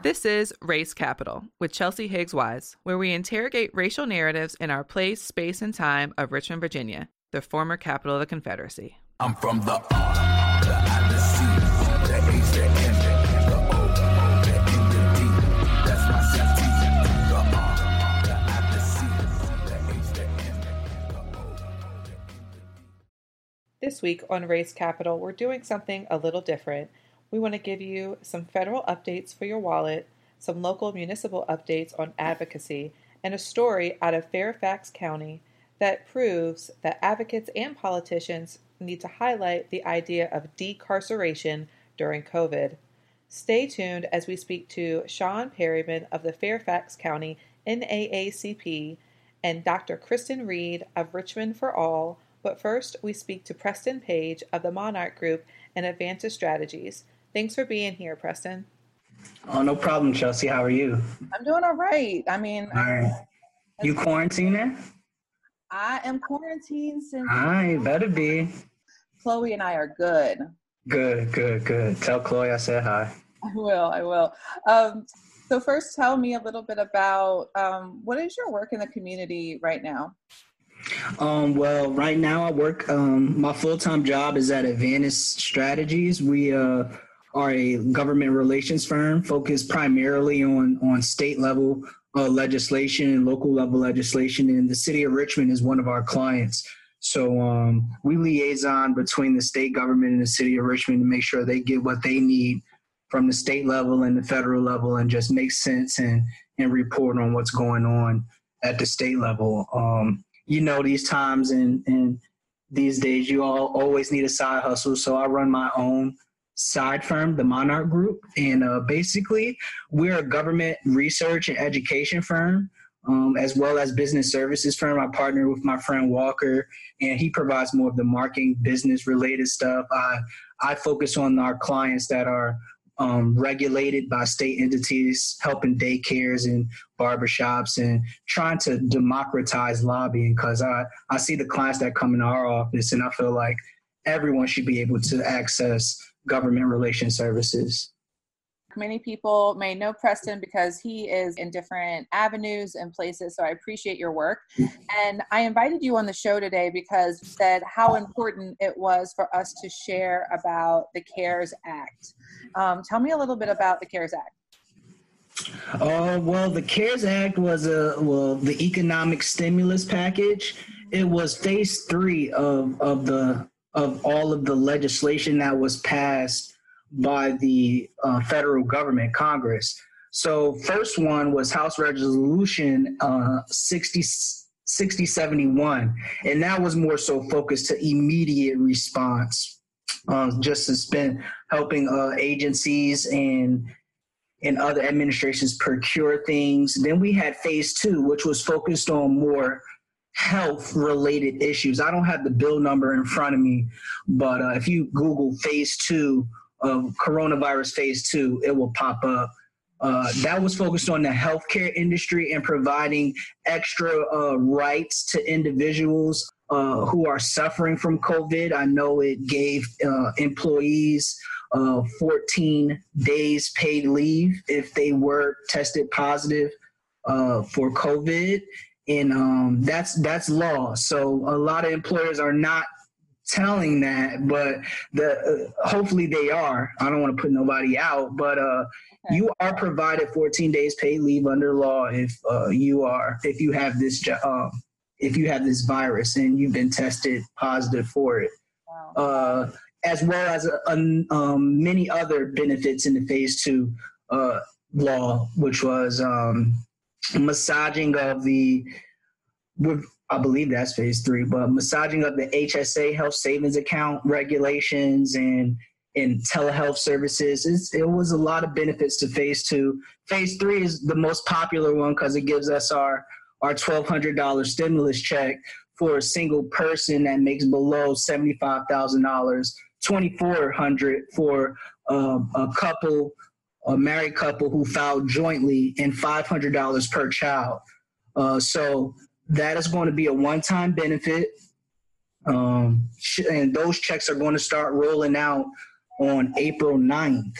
This is Race Capital with Chelsea Higgs Wise, where we interrogate racial narratives in our place, space, and time of Richmond, Virginia, the former capital of the Confederacy. I'm from the R, the the C, the H, the M, the O, the N, the D. That's my. The R, the the C, the H, the M, the O, the N, the D. This week on Race Capital, we're doing something a little different. We want to give you some federal updates for your wallet, some local municipal updates on advocacy, and a story out of Fairfax County that proves that advocates and politicians need to highlight the idea of decarceration during COVID. Stay tuned as we speak to Sean Perryman of the Fairfax County NAACP and Dr. Kristen Reed of Richmond for All. But first, we speak to Preston Page of the Monarch Group and Advantage Strategies. Thanks for being here, Preston. Oh, no problem, Chelsea. How are you? I'm doing all right. I mean, All right. You quarantining? I am quarantined since I better be. Chloe and I are good. Good, good, good. Tell Chloe I said hi. I will. I will. Um, so first, tell me a little bit about um, what is your work in the community right now. Um, well, right now I work. Um, my full time job is at Advantage Strategies. We uh, are a government relations firm focused primarily on on state level uh, legislation and local level legislation. And the city of Richmond is one of our clients. So um, we liaison between the state government and the city of Richmond to make sure they get what they need from the state level and the federal level, and just make sense and and report on what's going on at the state level. Um, you know, these times and and these days, you all always need a side hustle. So I run my own side firm, the Monarch Group, and uh, basically we're a government research and education firm. Um, as well as business services firm. I partner with my friend Walker, and he provides more of the marketing, business related stuff. I I focus on our clients that are um, regulated by state entities, helping daycares and barbershops, and trying to democratize lobbying. Because I I see the clients that come in our office, and I feel like everyone should be able to access government relation services. Many people may know Preston because he is in different avenues and places. So I appreciate your work. And I invited you on the show today because you said how important it was for us to share about the CARES Act. Um, tell me a little bit about the CARES Act. Uh, well, the CARES Act was a well, the economic stimulus package. It was phase three of of the of all of the legislation that was passed by the uh, federal government, Congress. So, first one was House Resolution uh, 60, 6071, and that was more so focused to immediate response, uh, just to spend helping uh, agencies and and other administrations procure things. Then we had phase two, which was focused on more health related issues. I don't have the bill number in front of me, but uh, if you Google phase two of coronavirus phase two, it will pop up. Uh, that was focused on the healthcare industry and providing extra uh, rights to individuals uh, who are suffering from COVID. I know it gave uh, employees uh, 14 days paid leave if they were tested positive for COVID, and um, that's that's law. So a lot of employers are not telling that, but the uh, hopefully they are. I don't want to put nobody out, but uh, Okay. you are provided 14 days paid leave under law if uh, you are if you have this jo- um, if you have this virus and you've been tested positive for it, Wow. uh, as well as uh, um, many other benefits in the phase two uh, law, which was um, massaging of the I believe that's phase three, but massaging of the HSA health savings account regulations and and telehealth services. It's, it was a lot of benefits to phase two. Phase three is the most popular one because it gives us our our twelve hundred dollar stimulus check for a single person that makes below seventy five thousand dollars, twenty four hundred for um, a couple, a married couple who filed jointly, and five hundred dollars per child. Uh, so that is going to be a one time benefit. Um, and those checks are going to start rolling out on April 9th.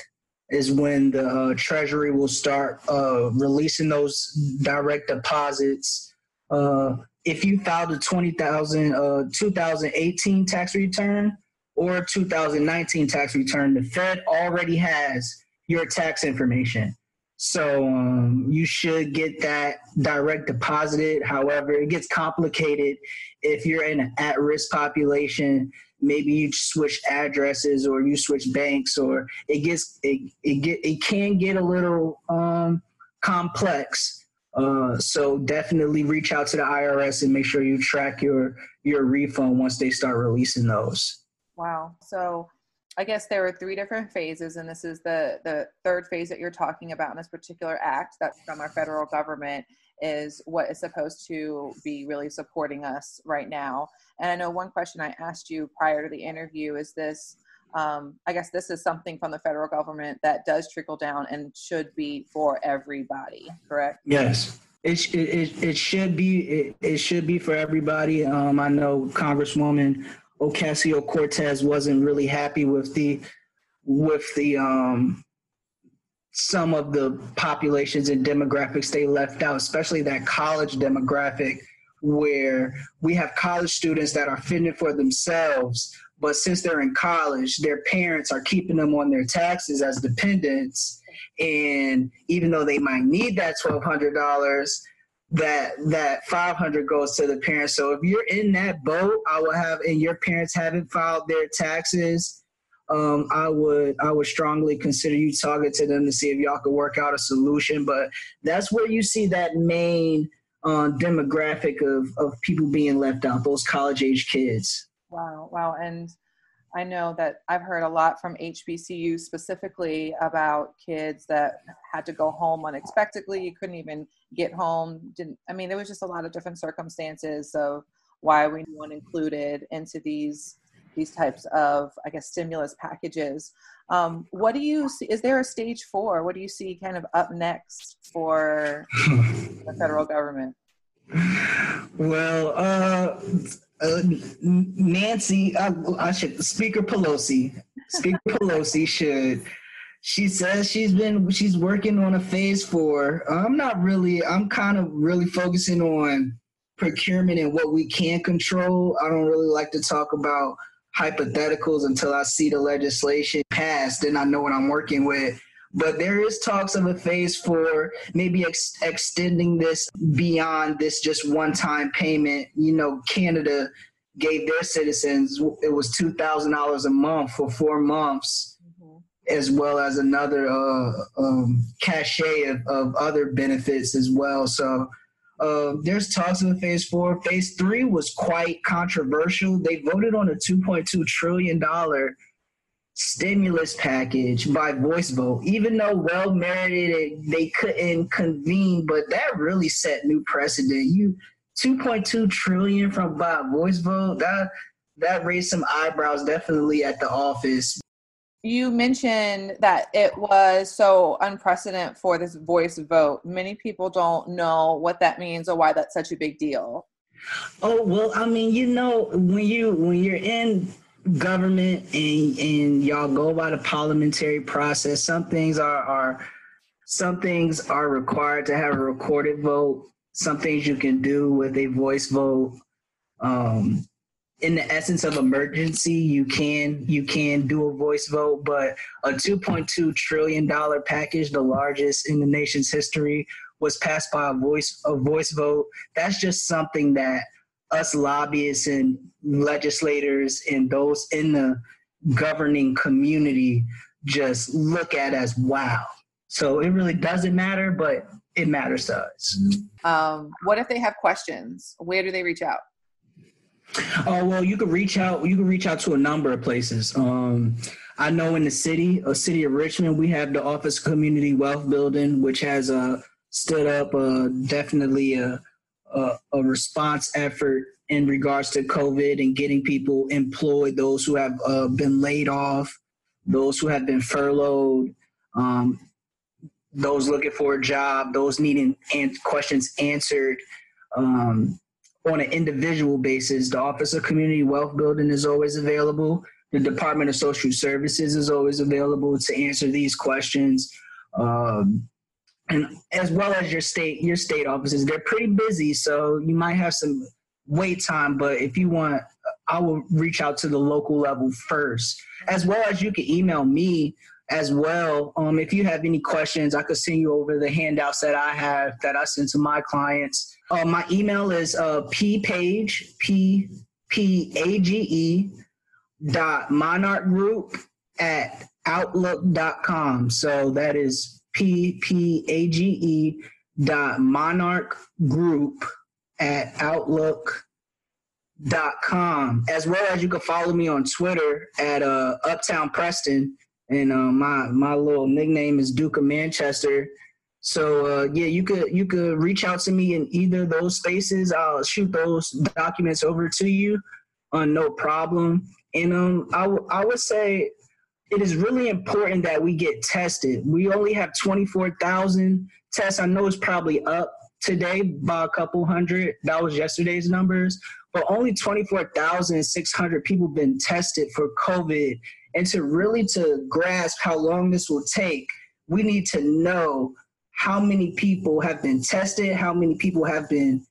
is when the uh, Treasury will start uh, releasing those direct deposits. Uh, if you filed a 20,000, uh, 2018 tax return or 2019 tax return, the Fed already has your tax information. So um, you should get that direct deposited. However, it gets complicated if you're in an at-risk population. Maybe you switch addresses or you switch banks, or it gets it it get it can get a little um, complex. Uh, so definitely reach out to the IRS and make sure you track your your refund once they start releasing those. Wow. So I guess there are three different phases, and this is the the third phase that you're talking about in this particular act that's from our federal government is what is supposed to be really supporting us right now. And I know one question I asked you prior to the interview is this. Um, I guess this is something from the federal government that does trickle down and should be for everybody, correct? Yes. It, it, it, should be it, it should be for everybody. Um, I know Congresswoman Ocasio Cortez wasn't really happy with the with the um, some of the populations and demographics they left out, especially that college demographic, where we have college students that are fitting for themselves, but since they're in college, their parents are keeping them on their taxes as dependents, and even though they might need that twelve hundred dollars, that that 500 goes to the parents. So if you're in that boat i will have and your parents haven't filed their taxes um, i would i would strongly consider you talking to them to see if y'all could work out a solution. But that's where you see that main uh, demographic of of people being left out those college age kids. Wow, wow. And I know that I've heard a lot from HBCU specifically about kids that had to go home unexpectedly, couldn't even get home. Didn't I mean there was just a lot of different circumstances of why we weren't included into these these types of I guess stimulus packages. Um, what do you see? Is there a stage four? What do you see kind of up next for the federal government? Well, uh, uh, Nancy, I, I should Speaker Pelosi. Speaker Pelosi should. She says she's been she's working on a phase four. I'm not really. I'm kind of really focusing on procurement and what we can control. I don't really like to talk about hypotheticals until I see the legislation passed. Then I know what I'm working with but there is talks of a phase four, maybe ex- extending this beyond this just one time payment. You know, Canada gave their citizens it was two thousand dollars a month for four months, as well as another uh, um, cachet of, of other benefits as well. So. Uh, there's talks of a phase four. Phase three was quite controversial. They voted on a 2.2 trillion dollar stimulus package by voice vote, even though well merited they couldn't convene, but that really set new precedent. You 2.2 trillion from by voice vote, that that raised some eyebrows definitely at the office. You mentioned that it was so unprecedented for this voice vote. Many people don't know what that means or why that's such a big deal. Oh well, I mean, you know, when you when you're in government and and y'all go by the parliamentary process, some things are are some things are required to have a recorded vote. Some things you can do with a voice vote. Um, in the essence of emergency, you can you can do a voice vote, but a 2.2 trillion dollar package, the largest in the nation's history, was passed by a voice a voice vote. That's just something that us lobbyists and legislators and those in the governing community just look at as wow. So it really doesn't matter, but it matters to us. Um, what if they have questions? Where do they reach out? Oh well, you can reach out. You can reach out to a number of places. Um, I know in the city, a city of Richmond, we have the Office of Community Wealth Building, which has uh, stood up uh, definitely a, a, a response effort in regards to COVID and getting people employed, those who have uh, been laid off, those who have been furloughed, um, those looking for a job, those needing an- questions answered um, on an individual basis. The Office of Community Wealth Building is always available. The Department of Social Services is always available to answer these questions. Um, and as well as your state your state offices. They're pretty busy so you might have some wait time but if you want i will reach out to the local level first. As well as you can email me as well. Um, if you have any questions i could send you over the handouts that i have that i send to my clients. Uh, my email is uh, ppage p p a g e dot monarch group at outlook.com so that is P-P-A-G-E dot monarch group at outlook.com as well as you can follow me on twitter at uh, uptown preston. And uh, my my little nickname is duke of manchester. So uh, yeah you could you could reach out to me in either those spaces. I'll shoot those documents over to you on uh, no problem. And um I, w- I would say it is really important that we get tested. We only have 24,000 tests. I know it's probably up today by a couple hundred. That was yesterday's numbers, but only 24,600 people been tested for COVID. And to really to grasp how long this will take, we need to know how many people have been tested, how many people have been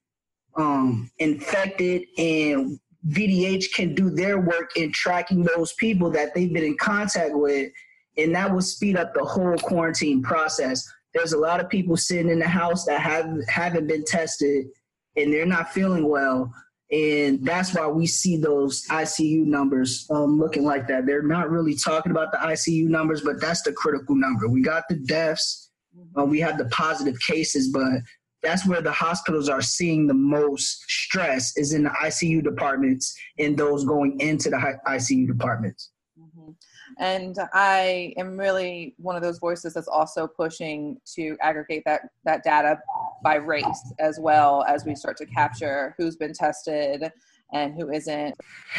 um, infected, and VDH can do their work in tracking those people that they've been in contact with, and that will speed up the whole quarantine process. There's a lot of people sitting in the house that have haven't been tested, and they're not feeling well, and that's why we see those ICU numbers um, looking like that. They're not really talking about the ICU numbers, but that's the critical number. We got the deaths, uh, we have the positive cases, but that's where the hospitals are seeing the most stress is in the ICU departments and those going into the ICU departments. Mm-hmm. And I am really one of those voices that's also pushing to aggregate that, that data by race as well as we start to capture who's been tested and who isn't.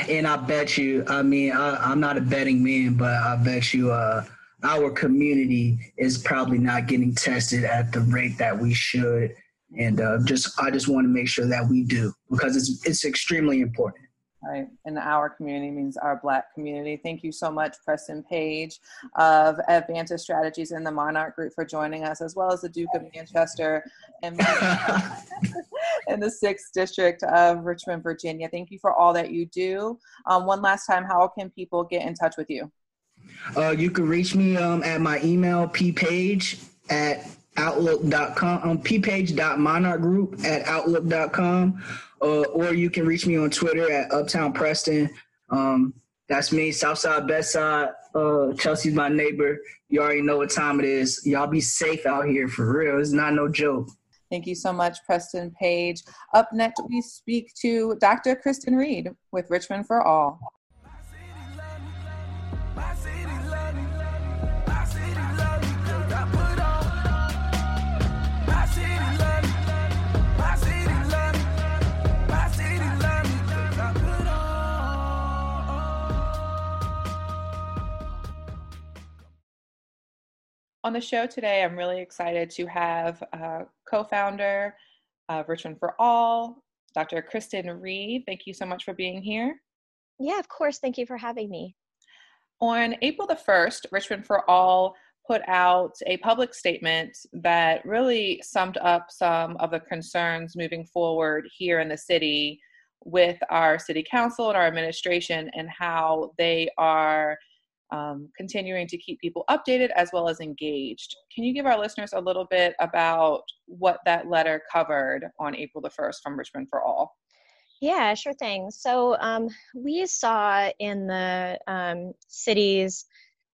And I bet you, I mean, I, am not a betting man, but I bet you uh, our community is probably not getting tested at the rate that we should and uh, just I just want to make sure that we do because it's it's extremely important. Right, and our community means our Black community. Thank you so much, Preston Page of Advantage Strategies and the Monarch Group for joining us, as well as the Duke of Manchester and in the Sixth District of Richmond, Virginia. Thank you for all that you do. Um, one last time, how can people get in touch with you? Uh, you can reach me um, at my email, ppage at outlook.com on um, ppage.monarchgroup at outlook.com uh, or you can reach me on twitter at uptown preston um, that's me southside bestside uh, chelsea's my neighbor you already know what time it is y'all be safe out here for real it's not no joke Thank you so much, Preston Page. Up next, we speak to Dr. Kristen Reed with Richmond for All. On the show today, I'm really excited to have uh, co founder of Richmond for All, Dr. Kristen Reed. Thank you so much for being here. Yeah, of course. Thank you for having me. On April the 1st, Richmond for All put out a public statement that really summed up some of the concerns moving forward here in the city with our city council and our administration and how they are um, continuing to keep people updated as well as engaged. Can you give our listeners a little bit about what that letter covered on April the 1st from Richmond for All? Yeah, sure thing. So um, we saw in the um, city's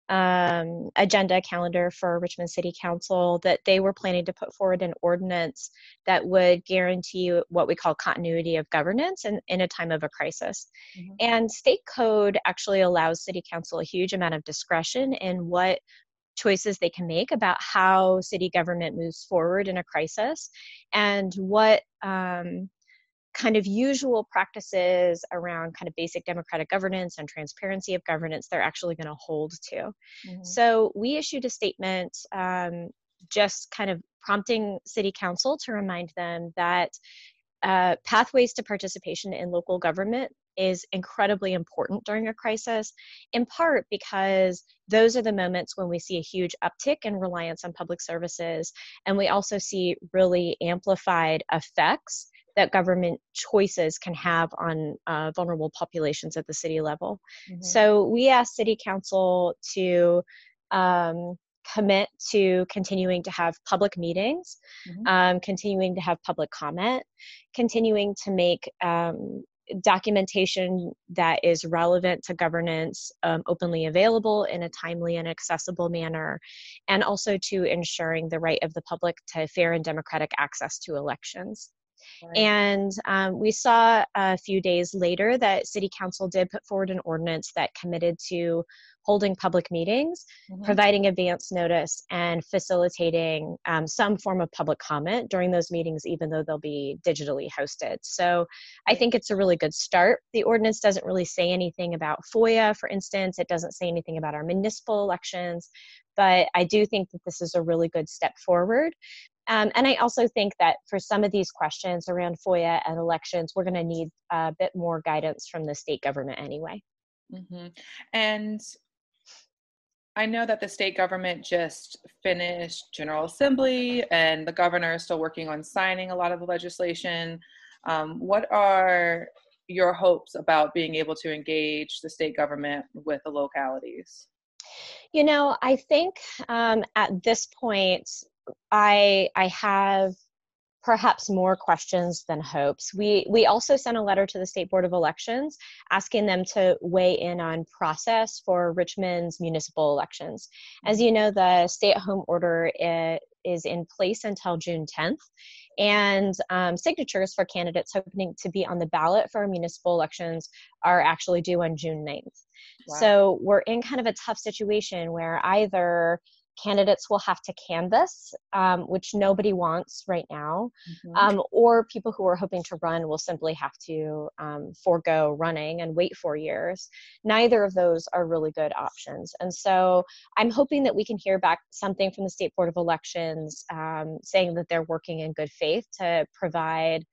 um, agenda calendar for Richmond City Council that they were planning to put forward an ordinance that would guarantee what we call continuity of governance in, in a time of a crisis. Mm-hmm. And state code actually allows City Council a huge amount of discretion in what choices they can make about how city government moves forward in a crisis and what um, kind of usual practices around kind of basic democratic governance and transparency of governance they're actually going to hold to. Mm-hmm. So we issued a statement um, just kind of prompting city council to remind them that uh, pathways to participation in local government is incredibly important during a crisis, in part because those are the moments when we see a huge uptick in reliance on public services. And we also see really amplified effects that government choices can have on uh, vulnerable populations at the city level. Mm-hmm. So we asked City Council to um, commit to continuing to have public meetings, mm-hmm. um, continuing to have public comment, continuing to make um, documentation that is relevant to governance um, openly available in a timely and accessible manner, and also to ensuring the right of the public to fair and democratic access to elections. Right. And um, we saw a few days later that City Council did put forward an ordinance that committed to holding public meetings, mm-hmm. providing advance notice, and facilitating um, some form of public comment during those meetings, even though they'll be digitally hosted. So I think it's a really good start. The ordinance doesn't really say anything about FOIA, for instance, it doesn't say anything about our municipal elections. But I do think that this is a really good step forward. Um, and I also think that for some of these questions around FOIA and elections, we're going to need a bit more guidance from the state government anyway. Mm-hmm. And I know that the state government just finished General Assembly and the governor is still working on signing a lot of the legislation. Um, what are your hopes about being able to engage the state government with the localities? You know, I think um, at this point, I I have perhaps more questions than hopes. We we also sent a letter to the State Board of Elections asking them to weigh in on process for Richmond's municipal elections. As you know, the stay-at-home order is in place until June 10th, and um, signatures for candidates hoping to be on the ballot for municipal elections are actually due on June 9th. Wow. So we're in kind of a tough situation where either candidates will have to canvass, um, which nobody wants right now, mm-hmm. um, or people who are hoping to run will simply have to um, forego running and wait four years. Neither of those are really good options. And so I'm hoping that we can hear back something from the State Board of Elections um, saying that they're working in good faith to provide.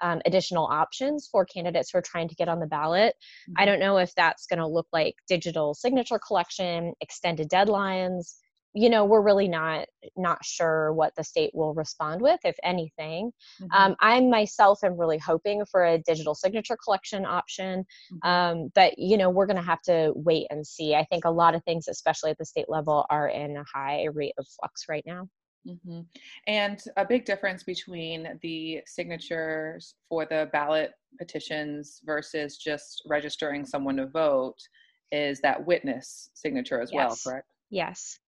Um, additional options for candidates who are trying to get on the ballot. Mm-hmm. I don't know if that's going to look like digital signature collection, extended deadlines, you know we're really not not sure what the state will respond with if anything mm-hmm. um, i myself am really hoping for a digital signature collection option mm-hmm. um, but you know we're going to have to wait and see i think a lot of things especially at the state level are in a high rate of flux right now mm-hmm. and a big difference between the signatures for the ballot petitions versus just registering someone to vote is that witness signature as yes. well correct Yes.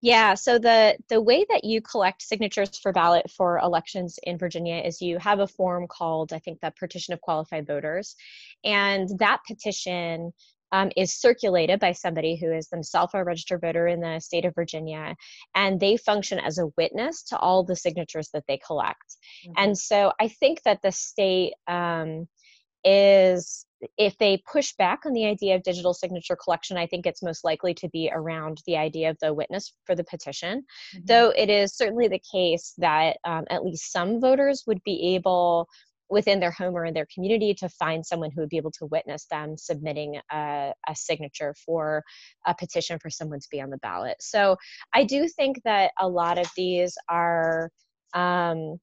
Yeah, so the the way that you collect signatures for ballot for elections in Virginia is you have a form called I think the petition of qualified voters and that petition um, is circulated by somebody who is themselves a registered voter in the state of Virginia, and they function as a witness to all the signatures that they collect. Mm-hmm. And so I think that the state um, is if they push back on the idea of digital signature collection, I think it's most likely to be around the idea of the witness for the petition. Mm-hmm. Though it is certainly the case that um, at least some voters would be able, within their home or in their community, to find someone who would be able to witness them submitting a, a signature for a petition for someone to be on the ballot. So I do think that a lot of these are. Um,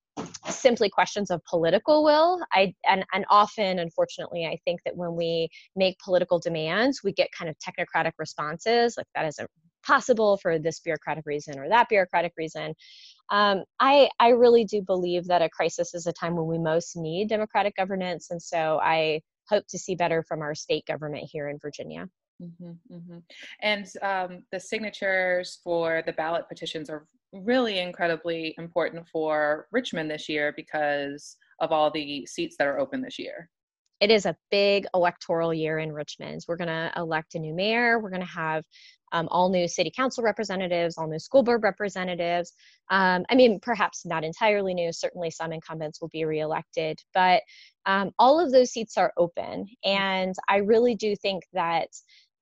simply questions of political will. I and and often unfortunately i think that when we make political demands we get kind of technocratic responses like that isn't possible for this bureaucratic reason or that bureaucratic reason. Um, i i really do believe that a crisis is a time when we most need democratic governance and so i hope to see better from our state government here in virginia. Mm-hmm, mm-hmm. And um, the signatures for the ballot petitions are really incredibly important for Richmond this year because of all the seats that are open this year. It is a big electoral year in Richmond. We're going to elect a new mayor. We're going to have um, all new city council representatives, all new school board representatives. Um, I mean, perhaps not entirely new. Certainly, some incumbents will be reelected, but um, all of those seats are open. And I really do think that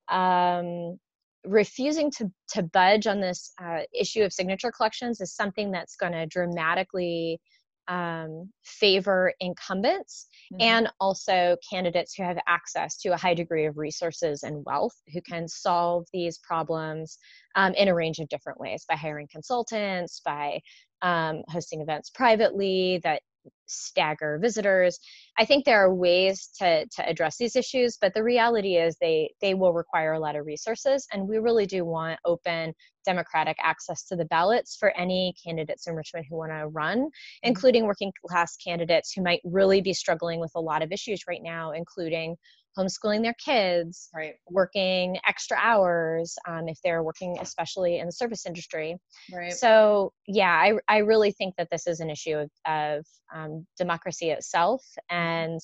um, refusing to, to budge on this uh, issue of signature collections is something that's going to dramatically um, favor incumbents Mhm. and also candidates who have access to a high degree of resources and wealth who can solve these problems um, in a range of different ways by hiring consultants, by um, hosting events privately that stagger visitors. I think there are ways to, to address these issues, but the reality is they, they will require a lot of resources, and we really do want open democratic access to the ballots for any candidates in Richmond who want to run, mm-hmm. including working class candidates who might really be struggling with a lot of issues right now, including homeschooling their kids, Right. working extra hours um, if they're working especially in the service industry. Right. So yeah, I, I really think that this is an issue of, of um, democracy itself, and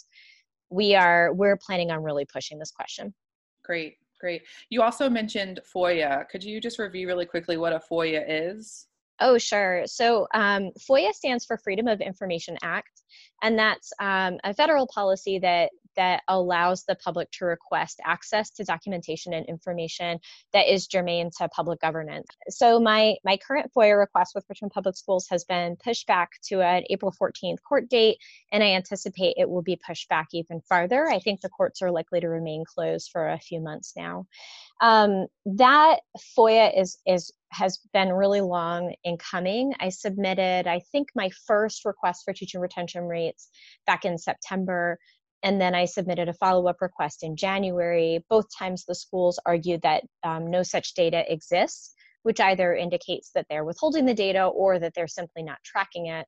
we are we're planning on really pushing this question. Great. Great. You also mentioned FOIA. Could you just review really quickly what a FOIA is? Oh, sure. So um, FOIA stands for Freedom of Information Act, and that's um, a federal policy that that allows the public to request access to documentation and information that is germane to public governance. So my my current FOIA request with Richmond Public Schools has been pushed back to an April 14th court date, and I anticipate it will be pushed back even farther. I think the courts are likely to remain closed for a few months now. Um, that FOIA is is has been really long in coming. I submitted, I think, my first request for teacher retention rates back in September. And then I submitted a follow up request in January. Both times the schools argued that um, no such data exists, which either indicates that they're withholding the data or that they're simply not tracking it.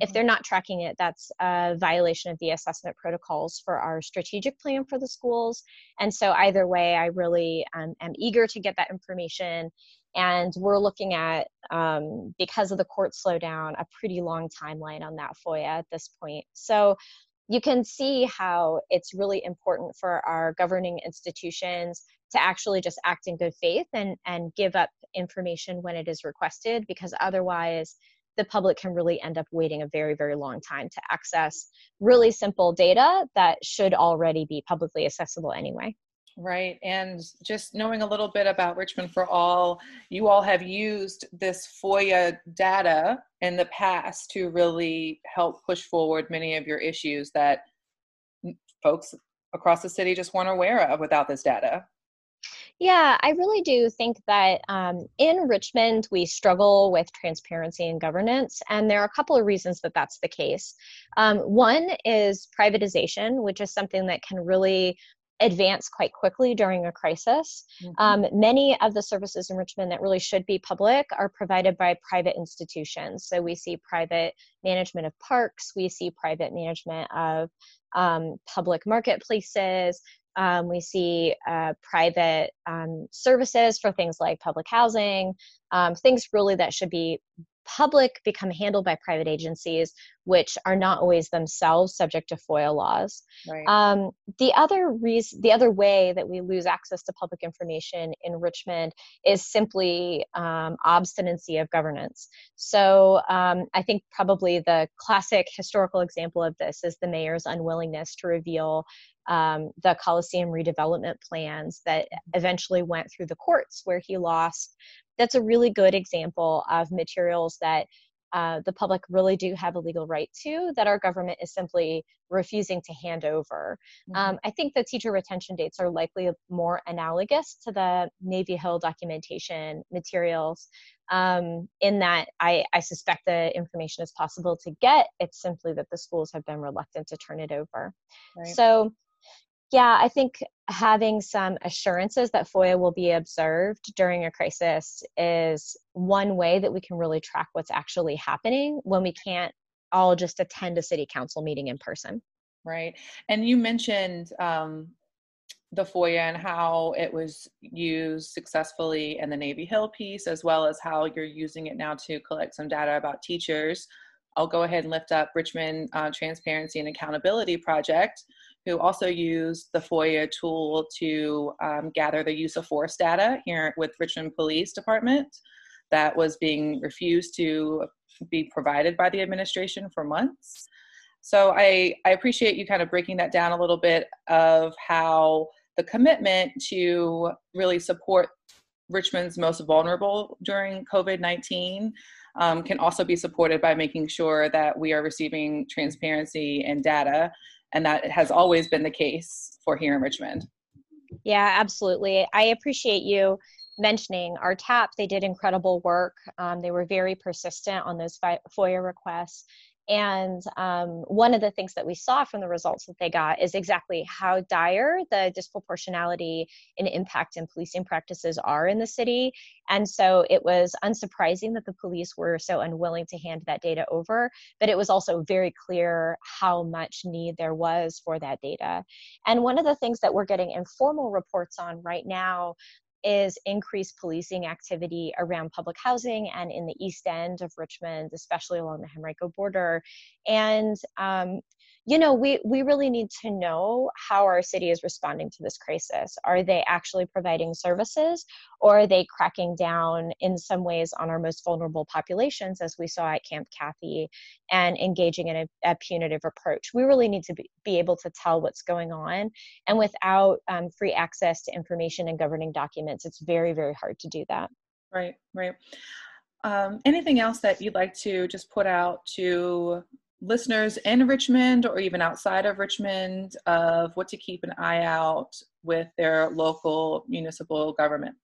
If they're not tracking it, that's a violation of the assessment protocols for our strategic plan for the schools. And so, either way, I really um, am eager to get that information. And we're looking at, um, because of the court slowdown, a pretty long timeline on that FOIA at this point. So, you can see how it's really important for our governing institutions to actually just act in good faith and, and give up information when it is requested, because otherwise, the public can really end up waiting a very, very long time to access really simple data that should already be publicly accessible anyway. Right. And just knowing a little bit about Richmond for All, you all have used this FOIA data in the past to really help push forward many of your issues that folks across the city just weren't aware of without this data. Yeah, I really do think that um, in Richmond, we struggle with transparency and governance. And there are a couple of reasons that that's the case. Um, one is privatization, which is something that can really advance quite quickly during a crisis. Um, many of the services in Richmond that really should be public are provided by private institutions. So we see private management of parks, we see private management of um, public marketplaces. Um, we see uh, private um, services for things like public housing, um, things really that should be public become handled by private agencies, which are not always themselves subject to FOIA laws. Right. Um, the other reason, the other way that we lose access to public information in Richmond is simply um, obstinacy of governance. So um, I think probably the classic historical example of this is the mayor's unwillingness to reveal um, the Coliseum redevelopment plans that eventually went through the courts where he lost. That's a really good example of materials that uh, the public really do have a legal right to that our government is simply refusing to hand over. Um, I think the teacher retention dates are likely more analogous to the Navy Hill documentation materials um, in that I, I suspect the information is possible to get. It's simply that the schools have been reluctant to turn it over. Right. So, yeah, I think having some assurances that FOIA will be observed during a crisis is one way that we can really track what's actually happening when we can't all just attend a city council meeting in person. Right. And you mentioned um, the FOIA and how it was used successfully in the Navy Hill piece, as well as how you're using it now to collect some data about teachers. I'll go ahead and lift up Richmond uh, Transparency and Accountability Project, who also used the FOIA tool to um, gather the use of force data here with Richmond Police Department that was being refused to be provided by the administration for months. So I, I appreciate you kind of breaking that down a little bit of how the commitment to really support Richmond's most vulnerable during COVID 19 um, can also be supported by making sure that we are receiving transparency and data. And that has always been the case for here in Richmond. Yeah, absolutely. I appreciate you mentioning RTAP. They did incredible work. Um, they were very persistent on those FOIA requests. And um, one of the things that we saw from the results that they got is exactly how dire the disproportionality and impact in policing practices are in the city. And so it was unsurprising that the police were so unwilling to hand that data over, but it was also very clear how much need there was for that data. And one of the things that we're getting informal reports on right now is increased policing activity around public housing and in the east end of Richmond, especially along the Henrico border. And um, you know, we, we really need to know how our city is responding to this crisis. Are they actually providing services or are they cracking down in some ways on our most vulnerable populations, as we saw at Camp Cathy and engaging in a, a punitive approach? We really need to be, be, able to tell what's going on. And without um, free access to information and governing documents, it's very, very hard to do that. Right, right. Um, anything else that you'd like to just put out to listeners in Richmond or even outside of Richmond of what to keep an eye out with their local municipal government?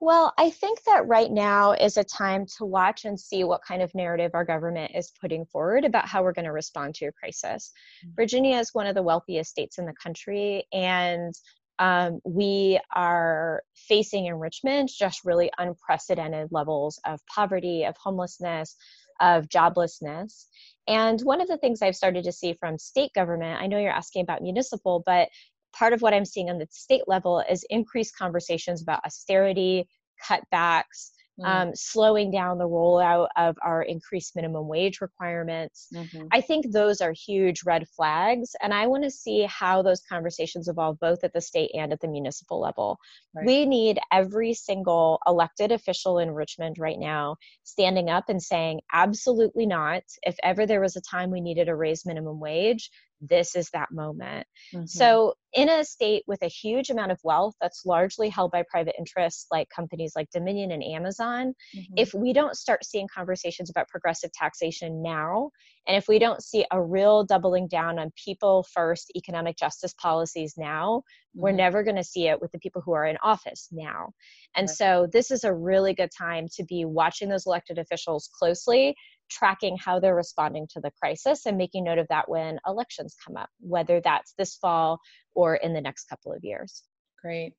Well, I think that right now is a time to watch and see what kind of narrative our government is putting forward about how we're going to respond to a crisis. Mm-hmm. Virginia is one of the wealthiest states in the country, and um, we are facing in Richmond just really unprecedented levels of poverty, of homelessness, of joblessness. And one of the things I've started to see from state government, I know you're asking about municipal, but part of what I'm seeing on the state level is increased conversations about austerity, cutbacks, mm. um, slowing down the rollout of our increased minimum wage requirements. Mm-hmm. I think those are huge red flags, and I want to see how those conversations evolve both at the state and at the municipal level. Right. We need every single elected official in Richmond right now standing up and saying, absolutely not. If ever there was a time we needed a raised minimum wage, this is that moment. Mm-hmm. So, in a state with a huge amount of wealth that's largely held by private interests like companies like Dominion and Amazon, mm-hmm. if we don't start seeing conversations about progressive taxation now, and if we don't see a real doubling down on people first economic justice policies now, mm-hmm. we're never going to see it with the people who are in office now. And right. so, this is a really good time to be watching those elected officials closely tracking how they're responding to the crisis and making note of that when elections come up, whether that's this fall or in the next couple of years. Great.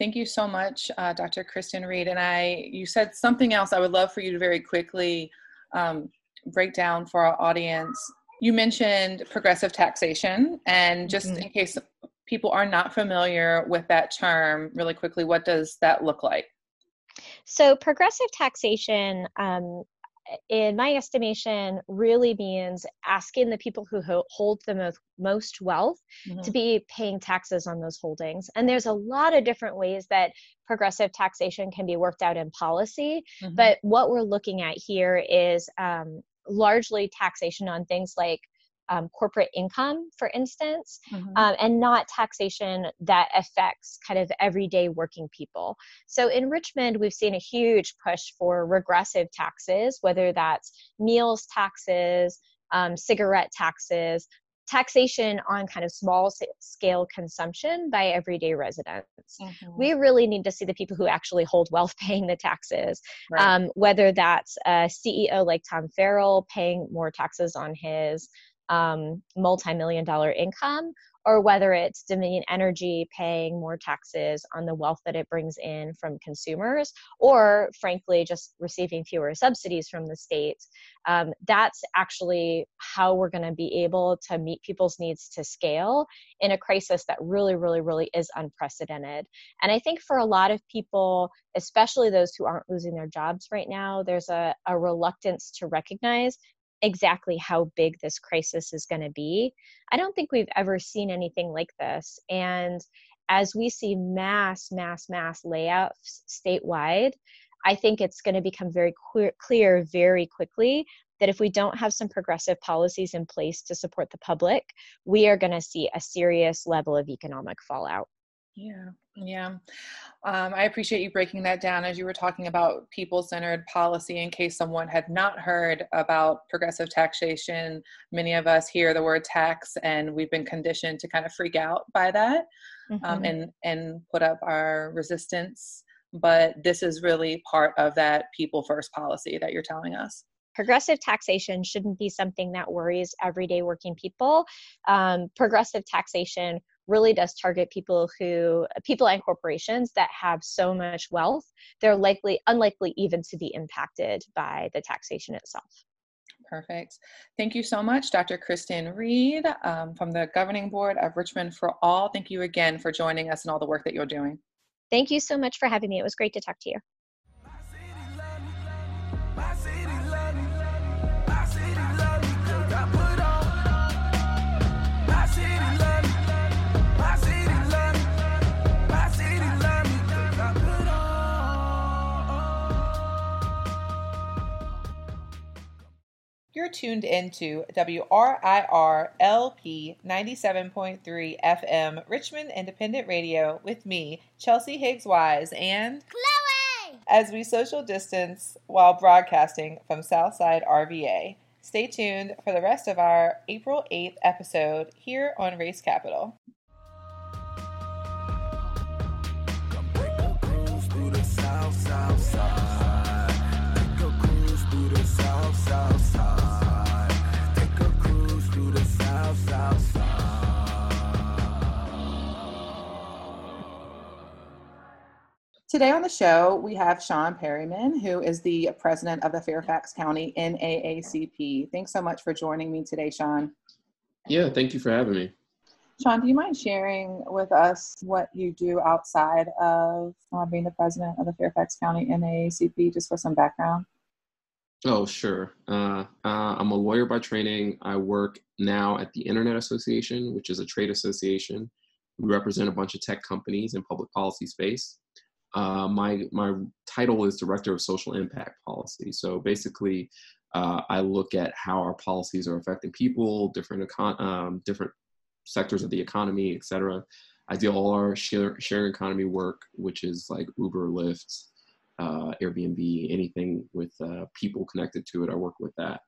Thank you so much, uh, Dr. Kristen Reed. And I, you said something else I would love for you to very quickly um, break down for our audience. You mentioned progressive taxation, and just mm-hmm. in case people are not familiar with that term, really quickly, what does that look like? So, progressive taxation um, in my estimation, really means asking the people who hold the most, most wealth mm-hmm. to be paying taxes on those holdings. And there's a lot of different ways that progressive taxation can be worked out in policy. Mm-hmm. But what we're looking at here is um, largely taxation on things like um, corporate income, for instance, mm-hmm. um, and not taxation that affects kind of everyday working people. So in Richmond, we've seen a huge push for regressive taxes, whether that's meals taxes, um, cigarette taxes, taxation on kind of small scale consumption by everyday residents. Mm-hmm. We really need to see the people who actually hold wealth paying the taxes, right. um, whether that's a CEO like Tom Farrell paying more taxes on his um, multi-million dollar income or whether it's Dominion Energy paying more taxes on the wealth that it brings in from consumers, or frankly, just receiving fewer subsidies from the state. Um, that's actually how we're going to be able to meet people's needs to scale in a crisis that really, really, really is unprecedented. And I think for a lot of people, especially those who aren't losing their jobs right now, there's a, a reluctance to recognize exactly how big this crisis is going to be. I don't think we've ever seen anything like this. And as we see mass, mass, mass layoffs statewide, I think it's going to become very clear, very quickly that if we don't have some progressive policies in place to support the public, we are going to see a serious level of economic fallout. Yeah, Yeah. Um, I appreciate you breaking that down as you were talking about people centered policy. In case someone had not heard about progressive taxation, many of us hear the word tax and we've been conditioned to kind of freak out by that um, Mhm. and, and put up our resistance. But this is really part of that people first policy that you're telling us. progressive taxation shouldn't be something that worries everyday working people. Um, progressive taxation really does target people who, people and corporations that have so much wealth, they're likely, unlikely even to be impacted by the taxation itself. Perfect. Thank you so much, Dr. Kristen Reed um, from the Governing Board of Richmond for All. Thank you again for joining us and all the work that you're doing. Thank you so much for having me. It was great to talk to you. You're tuned into WRIR LP 97.3 FM Richmond Independent Radio with me, Chelsea Higgs Wise, and Chloe! as we social distance while broadcasting from Southside RVA. Stay tuned for the rest of our April 8th episode here on Race Capital. Come take a cruise through the south, south. Take a cruise through the south, south side. Today on the show, we have Sean Perryman, who is the president of the Fairfax County NAACP. Thanks so much for joining me today, Sean. Yeah, thank you for having me. Sean, do you mind sharing with us what you do outside of uh, being the president of the Fairfax County NAACP, just for some background? Oh, sure. Uh, uh, I'm a lawyer by training. I work now at the Internet Association, which is a trade association. We represent a bunch of tech companies in public policy space. Uh, my my title is director of social impact policy. So basically, uh, I look at how our policies are affecting people, different econ- um, different sectors of the economy, et cetera. I do all our share, sharing economy work, which is like Uber, Lyft, uh, Airbnb, anything with uh, people connected to it. I work with that,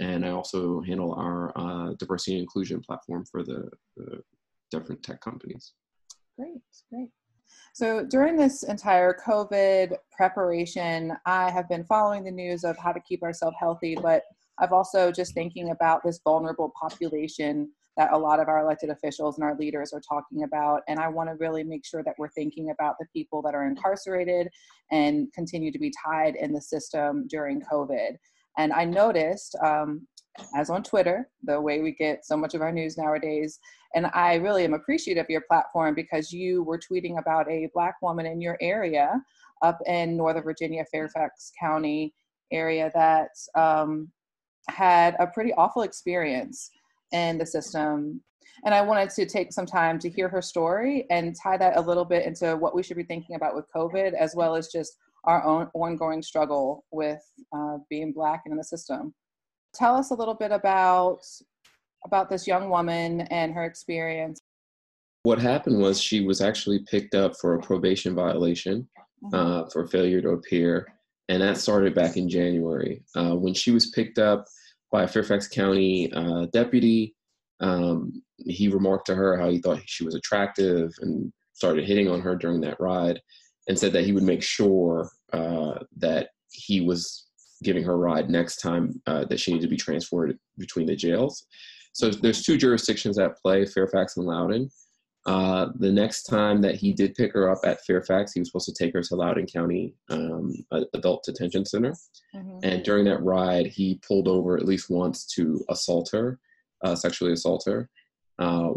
and I also handle our uh, diversity and inclusion platform for the, the different tech companies. Great, great. So during this entire COVID preparation, I have been following the news of how to keep ourselves healthy, but I've also just thinking about this vulnerable population that a lot of our elected officials and our leaders are talking about. And I want to really make sure that we're thinking about the people that are incarcerated and continue to be tied in the system during COVID. And I noticed, um, as on Twitter, the way we get so much of our news nowadays, and I really am appreciative of your platform because you were tweeting about a Black woman in your area up in Northern Virginia, Fairfax County area that um, had a pretty awful experience in the system. And I wanted to take some time to hear her story and tie that a little bit into what we should be thinking about with COVID, as well as just our own ongoing struggle with uh, being Black and in the system. Tell us a little bit about about this young woman and her experience. What happened was she was actually picked up for a probation violation uh, for failure to appear, and that started back in January. Uh, when she was picked up by a Fairfax County uh, deputy, um, he remarked to her how he thought she was attractive and started hitting on her during that ride, and said that he would make sure uh, that he was giving her a ride next time uh, that she needed to be transferred between the jails. So there's two jurisdictions at play, Fairfax and Loudoun. Uh, the next time that he did pick her up at Fairfax, he was supposed to take her to Loudoun County um, Adult Detention Center. Mhm. And during that ride, he pulled over at least once to assault her, uh, sexually assault her. Uh,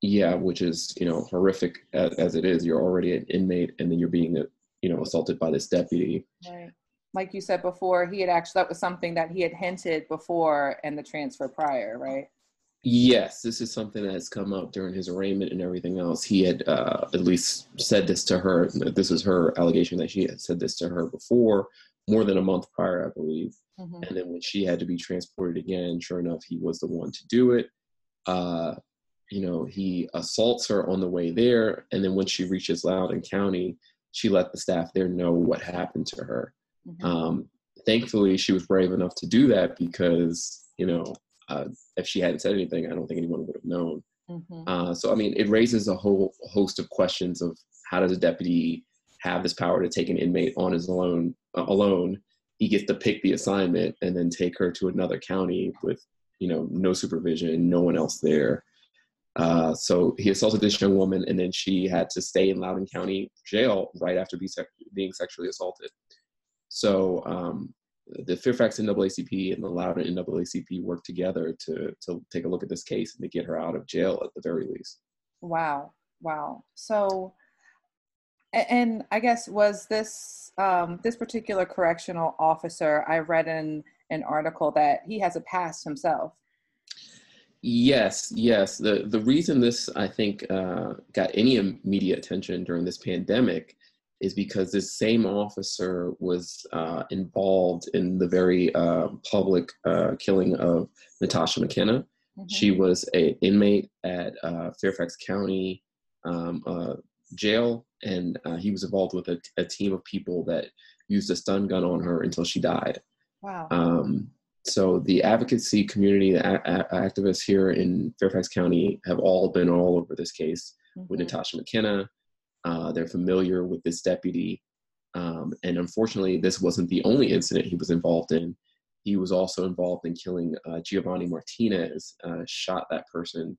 yeah, which is you know horrific as, as it is. You're already an inmate, and then you're being you know assaulted by this deputy. Right. Like you said before, he had actually, that was something that he had hinted before and the transfer prior, right? Yes, this is something that has come up during his arraignment and everything else. He had uh, at least said this to her. This is her allegation that she had said this to her before, more than a month prior, I believe. Mhm. And then when she had to be transported again, sure enough, he was the one to do it. Uh, you know, he assaults her on the way there, and then when she reaches Loudoun County, she let the staff there know what happened to her. Mhm. Um, thankfully, she was brave enough to do that because, you know, uh, if she hadn't said anything, I don't think anyone would have known. Mhm. Uh, so, I mean, it raises a whole host of questions of how does a deputy have this power to take an inmate on his alone uh, alone? He gets to pick the assignment and then take her to another county with, you know, no supervision, no one else there. Uh, so he assaulted this young woman, and then she had to stay in Loudoun County jail right after being sexually assaulted. So um, the Fairfax NAACP and the Loudoun NAACP worked together to to take a look at this case and to get her out of jail at the very least. Wow. Wow. So, and I guess was this um, this particular correctional officer? I read in an article that he has a past himself. Yes, yes. The the reason this I think uh, got any media attention during this pandemic is because this same officer was uh, involved in the very uh, public uh, killing of Natasha McKenna. Mhm. She was a inmate at uh, Fairfax County um, uh, Jail, and uh, he was involved with a, a team of people that used a stun gun on her until she died. Wow. Um, so the advocacy community, the a- a- activists here in Fairfax County have all been all over this case with Mhm. Natasha McKenna. Uh, they're familiar with this deputy. Um, and unfortunately, this wasn't the only incident he was involved in. He was also involved in killing uh, Giovanni Martinez, uh, shot that person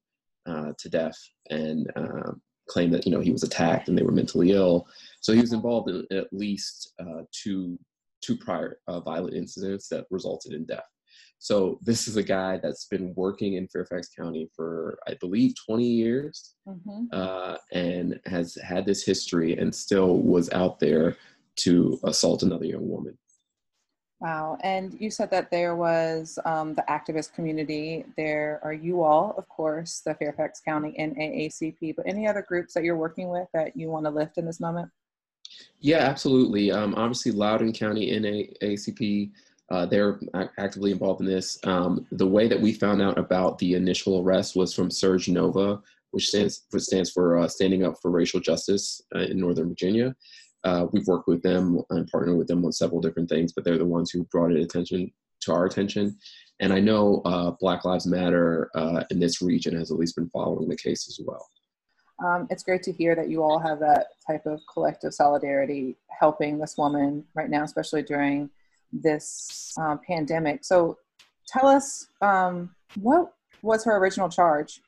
uh, to death, and uh, claimed that you know he was attacked and they were mentally ill. So he was involved in at least uh, two two prior violent incidents that resulted in death. So this is a guy that's been working in Fairfax County for I believe 20 years Mhm. uh, and has had this history and still was out there to assault another young woman. Wow. And you said that there was um, the activist community. There are you all, of course, the Fairfax County NAACP, but any other groups that you're working with that you want to lift in this moment? Yeah, absolutely. Um, obviously, Loudoun County NAACP, uh, they're actively involved in this. Um, the way that we found out about the initial arrest was from SURJ NOVA, which stands, which stands for uh, Standing Up for Racial Justice uh, in Northern Virginia. Uh, we've worked with them and partnered with them on several different things, but they're the ones who brought it attention to our attention. And I know uh, Black Lives Matter uh, in this region has at least been following the case as well. Um, it's great to hear that you all have that type of collective solidarity helping this woman right now, especially during this um, pandemic. So tell us um, what was her original charge?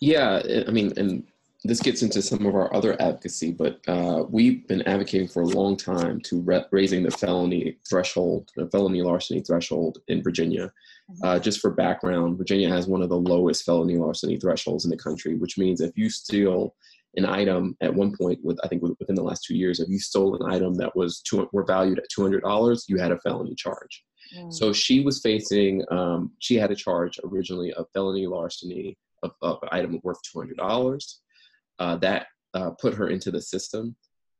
Yeah, I- mean, and this gets into some of our other advocacy, but uh, we've been advocating for a long time to re- raising the felony threshold, the felony larceny threshold in Virginia. Uh, just for background, Virginia has one of the lowest felony larceny thresholds in the country, which means if you steal an item at one point, with I think within the last two years, if you stole an item that was two, were valued at two hundred dollars, you had a felony charge. Mm. So she was facing, um, she had a charge originally of felony larceny of, of an item worth $200. Uh, that uh, put her into the system.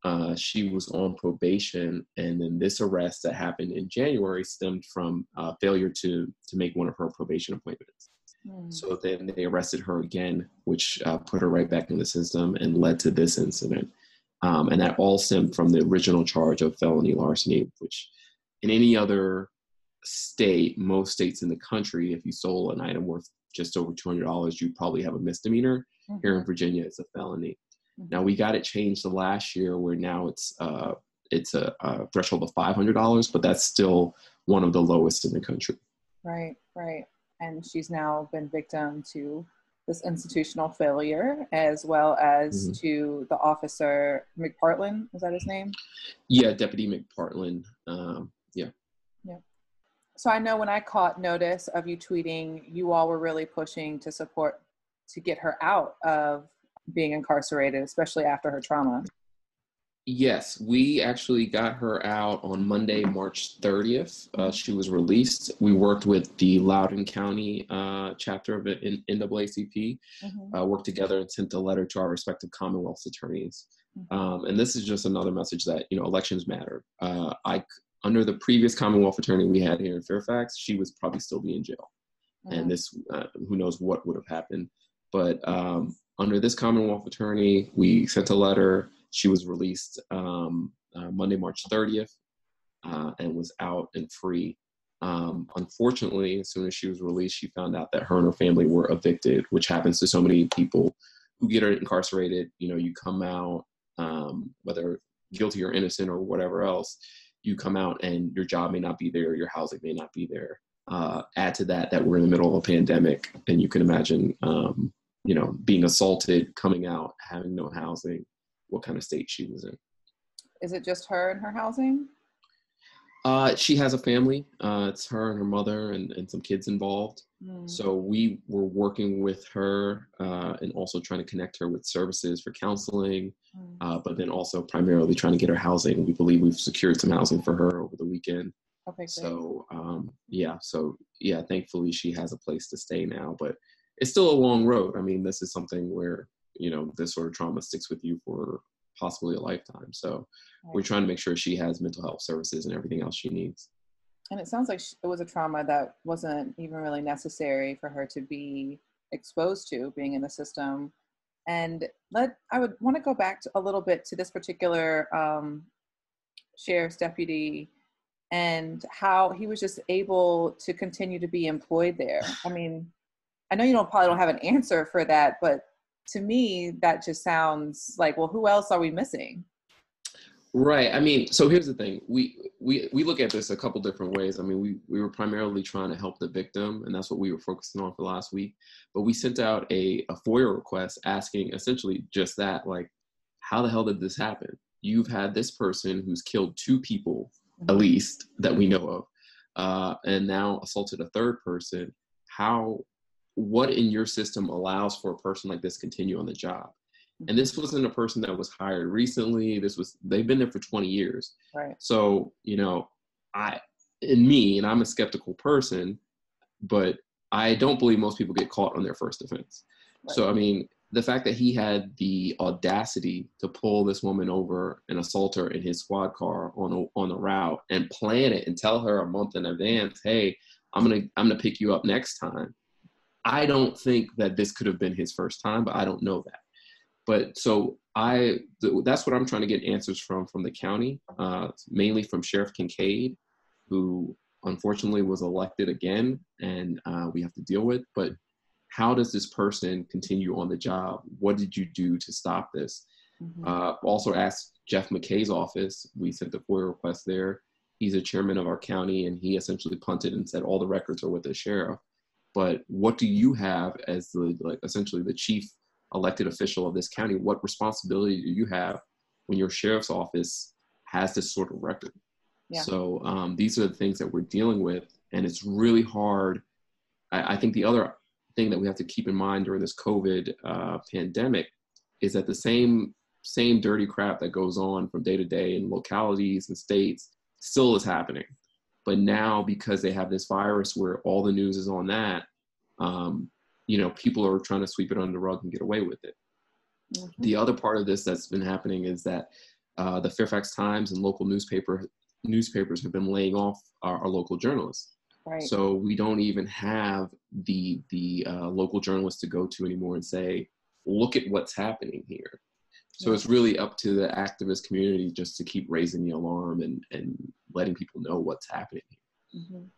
Uh, she was on probation, and then this arrest that happened in January stemmed from uh, failure to to make one of her probation appointments. Mm. So then they arrested her again, which uh, put her right back in the system and led to this incident. Um, and that all stemmed from the original charge of felony larceny, which in any other state, most states in the country, if you stole an item worth just over $200, you probably have a misdemeanor. Here in Virginia, it's a felony. Mhm. Now we got it changed the last year, where now it's uh, it's a, a threshold of five hundred dollars, but that's still one of the lowest in the country. Right, right. And she's now been victim to this institutional failure as well as Mhm. to the officer McPartland. Is that his name? Yeah, Deputy McPartland. Um, yeah. So I know when I caught notice of you tweeting, you all were really pushing to support to get her out of being incarcerated, especially after her trauma. Yes, we actually got her out on Monday, March 30th. Uh, she was released. We worked with the Loudoun County uh, chapter of it in NAACP, uh, worked together and sent a letter to our respective Commonwealth's attorneys. Mhm. Um, and this is just another message that you know elections matter. Uh, I under the previous Commonwealth attorney we had here in Fairfax, she was probably still be in jail, Mhm. and this uh, who knows what would have happened. But um, under this Commonwealth attorney, we sent a letter. She was released um, uh, Monday, March 30th, uh, and was out and free. Um, unfortunately, as soon as she was released, she found out that her and her family were evicted, which happens to so many people who get incarcerated. You know, you come out, um, whether guilty or innocent or whatever else, you come out and your job may not be there, your housing may not be there. Uh, add to that that we're in the middle of a pandemic, and you can imagine, um, you know, being assaulted, coming out, having no housing, what kind of state she was in. Is it just her and her housing? Uh, she has a family. Uh, it's her and her mother and, and some kids involved. Mm. So we were working with her uh, and also trying to connect her with services for counseling, Mm. uh, but then also primarily trying to get her housing. We believe we've secured some housing for her over the weekend. Okay, great. So um, yeah, so yeah, thankfully she has a place to stay now, but it's still a long road. I mean, this is something where you know this sort of trauma sticks with you for possibly a lifetime. So we're trying to make sure she has mental health services and everything else she needs. And it sounds like it was a trauma that wasn't even really necessary for her to be exposed to being in the system. And let I would want to go back to, a little bit to this particular um, sheriff's deputy and how he was just able to continue to be employed there. I mean, I know you don't probably don't have an answer for that, but to me, that just sounds like, well, who else are we missing? Right. I mean, so here's the thing. We we we look at this a couple different ways. I mean, we we were primarily trying to help the victim, and that's what we were focusing on for last week. But we sent out a, a FOIA request asking essentially just that, like, how the hell did this happen? You've had this person who's killed two people, at least that we know of, uh, and now assaulted a third person. How, what in your system allows for a person like this continue on the job? And this mm-hmm. wasn't a person that was hired recently. This was they've been there for 20 years. Right. So, you know, I in me, and I'm a skeptical person, but I don't believe most people get caught on their first offense. So I mean, the fact that he had the audacity to pull this woman over and assault her in his squad car on a, on a route and plan it and tell her a month in advance, "Hey, I'm gonna I'm gonna pick you up next time." I don't think that this could have been his first time, but I don't know that. But so I th- that's what I'm trying to get answers from from the county, uh, mainly from Sheriff Kincaid, who unfortunately was elected again, and uh, we have to deal with. But how does this person continue on the job? What did you do to stop this? Mhm. Uh, also asked Jeff McKay's office. We sent the FOIA request there. He's a chairman of our county, and he essentially punted and said all the records are with the sheriff. But what do you have as the like essentially the chief elected official of this county? What responsibility do you have when your sheriff's office has this sort of record? Yeah. So um, these are the things that we're dealing with, and it's really hard. I, I think the other thing that we have to keep in mind during this COVID uh, pandemic is that the same same dirty crap that goes on from day to day in localities and states still is happening. But now, because they have this virus where all the news is on that, um, you know, people are trying to sweep it under the rug and get away with it. Mhm. The other part of this that's been happening is that uh, the Fairfax Times and local newspaper newspapers have been laying off our, our local journalists. Right. So we don't even have the the uh, local journalists to go to anymore and say, "Look at what's happening here." So Yeah. it's really up to the activist community just to keep raising the alarm and and letting people know what's happening. Mhm.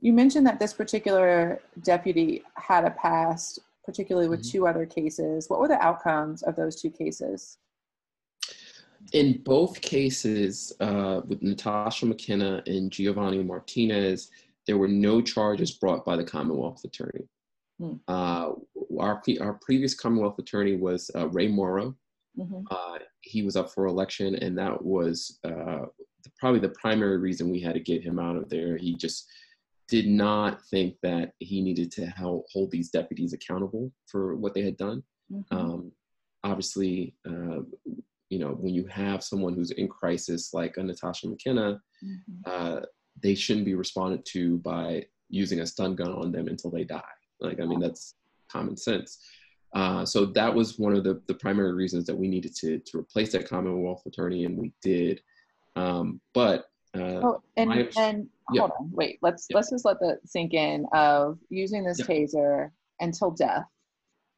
You mentioned that this particular deputy had a past, particularly with Mhm. two other cases. What were the outcomes of those two cases? In both cases, uh, with Natasha McKenna and Giovanni Martinez, there were no charges brought by the Commonwealth Attorney. Hmm. Uh, our, our previous Commonwealth Attorney was uh, Ray Morrogh. Mhm. Uh, he was up for election, and that was uh, probably the primary reason we had to get him out of there. He just did not think that he needed to help hold these deputies accountable for what they had done. Mhm. Um, obviously, uh, you know, when you have someone who's in crisis like a Natasha McKenna, Mhm. uh, they shouldn't be responded to by using a stun gun on them until they die. Like, I mean, that's common sense. Uh, so that was one of the, the primary reasons that we needed to, to replace that Commonwealth attorney, and we did. Um, but uh, Oh, and my- and yeah. hold on, wait. Let's Yeah. let's just let that sink in. Of using this Yeah. taser until death.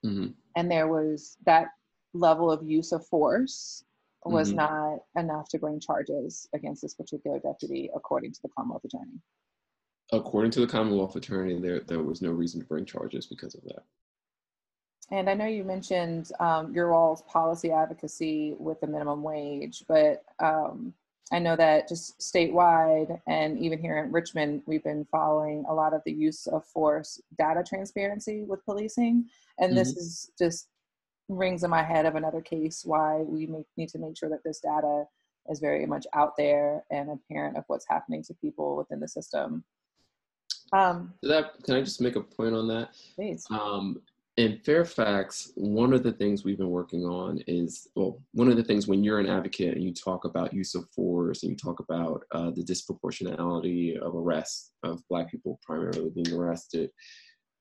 hmm and there was that level of use of force was Mhm. not enough to bring charges against this particular deputy, according to the Commonwealth Attorney. According to the Commonwealth Attorney, there there was no reason to bring charges because of that. And I know you mentioned um, your all's policy advocacy with the minimum wage, but um, I know that just statewide and even here in Richmond, we've been following a lot of the use of force data transparency with policing. And this is just rings in my head of another case why we make, need to make sure that this data is very much out there and apparent of what's happening to people within the system. Um, that can I just make a point on that? please. Um, in Fairfax, one of the things we've been working on is well, one of the things when you're an advocate and you talk about use of force and you talk about uh, the disproportionality of arrests of Black people primarily being arrested,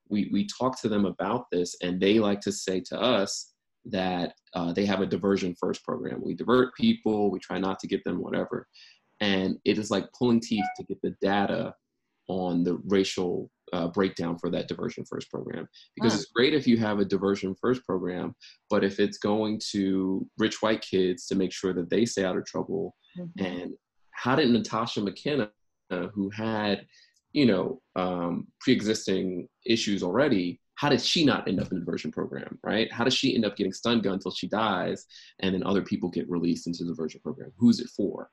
we we talk to them about this, and they like to say to us that uh, they have a diversion first program. We divert people, we try not to get them whatever, and it is like pulling teeth to get the data on the racial uh, breakdown for that diversion first program. Because Mm. it's great if you have a diversion first program but if it's going to rich white kids to make sure that they stay out of trouble. Mhm. and how did natasha mckenna uh, who had you know um, pre-existing issues already how did she not end up in the diversion program right? How does she end up getting stun gun until she dies and then other people get released into the diversion program? Who's it for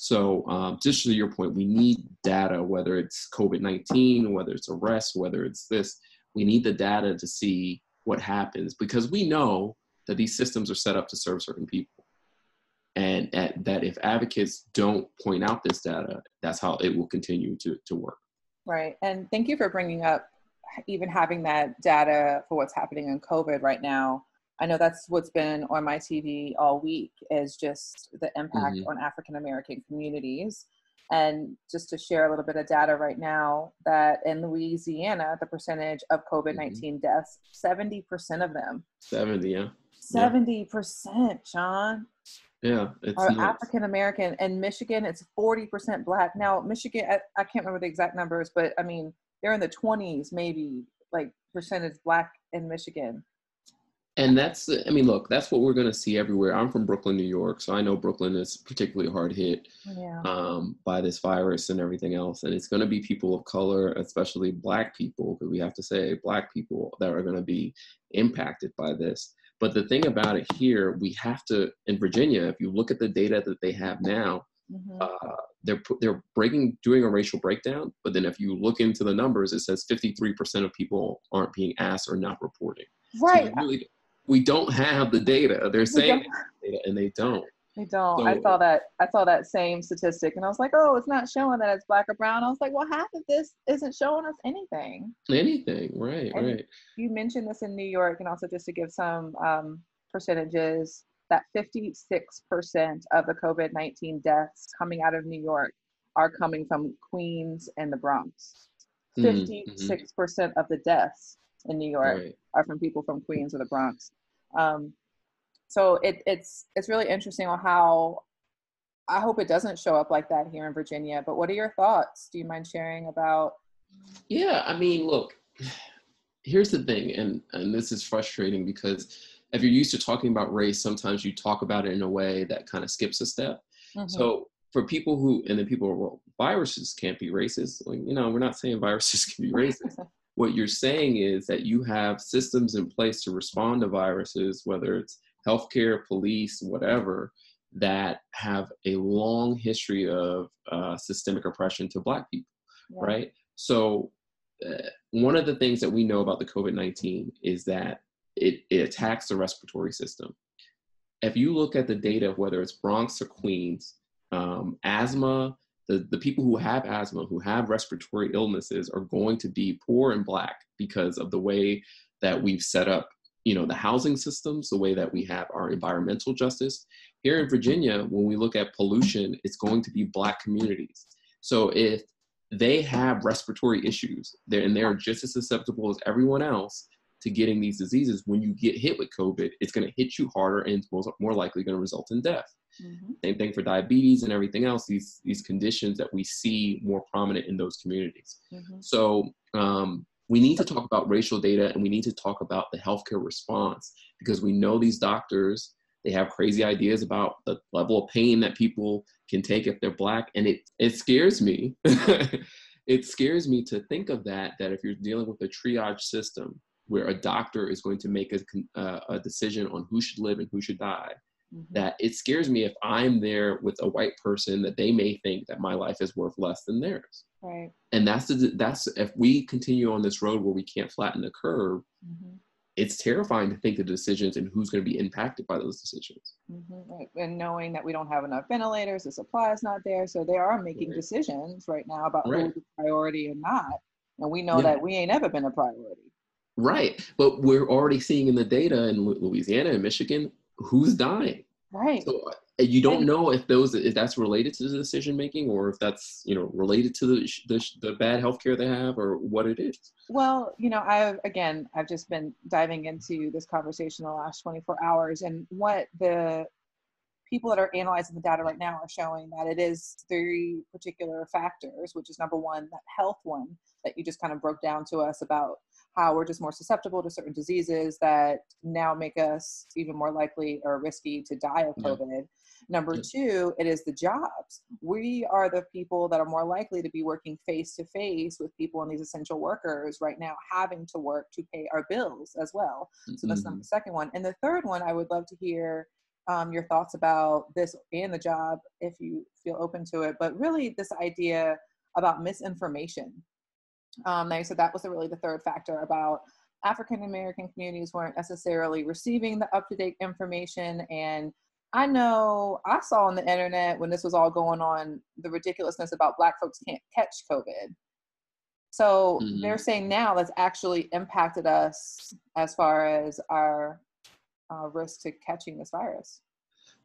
so um, just to your point, we need data, whether it's COVID-19, whether it's arrests, whether it's this, we need the data to see what happens because we know that these systems are set up to serve certain people. And at, that if advocates don't point out this data, that's how it will continue to, to work. Right. And thank you for bringing up even having that data for what's happening in COVID right now. I know that's what's been on my TV all week is just the impact Mhm. on African American communities. And just to share a little bit of data right now, that in Louisiana, the percentage of COVID 19 deaths, 70% of them, 70, yeah. 70%, Sean, Yeah, it's are. African American. And Michigan, it's 40% Black. Now, Michigan, I, I can't remember the exact numbers, but I mean, they're in the 20s, maybe, like percentage Black in Michigan. And that's, I mean, look, that's what we're going to see everywhere. I'm from Brooklyn, New York, so I know Brooklyn is particularly hard hit Yeah. um, by this virus and everything else. And it's going to be people of color, especially Black people, because we have to say Black people that are going to be impacted by this. But the thing about it here, we have to, in Virginia, if you look at the data that they have now, Mhm. uh, they're they're breaking doing a racial breakdown. But then if you look into the numbers, it says 53% of people aren't being asked or not reporting. So right. really, we don't have the data. They're saying they data and they don't. They don't. I saw that. I saw that same statistic, and I was like, "Oh, it's not showing that it's black or brown." I was like, "Well, half of this isn't showing us anything." Anything, right, And- right. You mentioned this in New York, and also just to give some um, percentages, that 56% of the COVID 19 deaths coming out of New York are coming from Queens and the Bronx. Mm, mhm. 56% of the deaths in New York Right. are from people from Queens or the Bronx. Um, so it, it's it's really interesting on how I hope it doesn't show up like that here in Virginia. But what are your thoughts? Do you mind sharing about? Yeah, I mean, look, here's the thing, and and this is frustrating because if you're used to talking about race, sometimes you talk about it in a way that kind of skips a step. Mhm. So for people who, and then people are, well, viruses can't be racist. Like, you know, we're not saying viruses can be racist. what you're saying is that you have systems in place to respond to viruses, whether it's healthcare, police, whatever, that have a long history of uh, systemic oppression to Black people Yeah. right? So, uh, one of the things that we know about the COVID 19 is that it, it attacks the respiratory system. If you look at the data, whether it's Bronx or Queens, um, asthma, the, the people who have asthma, who have respiratory illnesses, are going to be poor and black because of the way that we've set up you know the housing systems the way that we have our environmental justice. Here in virginia when we look at pollution it's going to be black communities. So if they have respiratory issues they're, and they're just as susceptible as everyone else to getting these diseases when you get hit with covid it's going to hit you harder and it's more likely going to result in death Mhm. same thing for diabetes and everything else these these conditions that we see more prominent in those communities Mhm. so um, we need to talk about racial data and we need to talk about the healthcare response because we know these doctors they have crazy ideas about the level of pain that people can take if they're black and it it scares me it scares me to think of that that if you're dealing with a triage system where a doctor is going to make a, uh, a decision on who should live and who should die Mhm. that it scares me if i'm there with a white person that they may think that my life is worth less than theirs Right. and that's the that's if we continue on this road where we can't flatten the curve hmm it's terrifying to think the decisions and who's going to be impacted by those decisions hmm Right. And knowing that we don't have enough ventilators, the supply is not there, so they are making Right. decisions right now about Right. who's a priority and not. And we know Yeah. that we ain't ever been a priority. right but we're already seeing in the data in louisiana and michigan who's dying Right. so uh, you don't And- know if those if that's related to the decision making or if that's you know related to the sh- the, the bad healthcare they have or what it is Well, you know, I've again, I've just been diving into this conversation the last 24 hours, and what the people that are analyzing the data right now are showing that it is three particular factors, which is number one, that health one that you just kind of broke down to us about how we're just more susceptible to certain diseases that now make us even more likely or risky to die of Yeah. COVID. Number Yeah. two, it is the jobs. We are the people that are more likely to be working face to face with people and these essential workers right now, having to work to pay our bills as well. So that's Mhm. the second one. And the third one, I would love to hear um, your thoughts about this and the job if you feel open to it. But really, this idea about misinformation. Um, they said that was really the third factor about African American communities weren't necessarily receiving the up to date information. And I know I saw on the internet when this was all going on the ridiculousness about Black folks can't catch COVID. So Mhm. they're saying now that's actually impacted us as far as our uh, risk to catching this virus.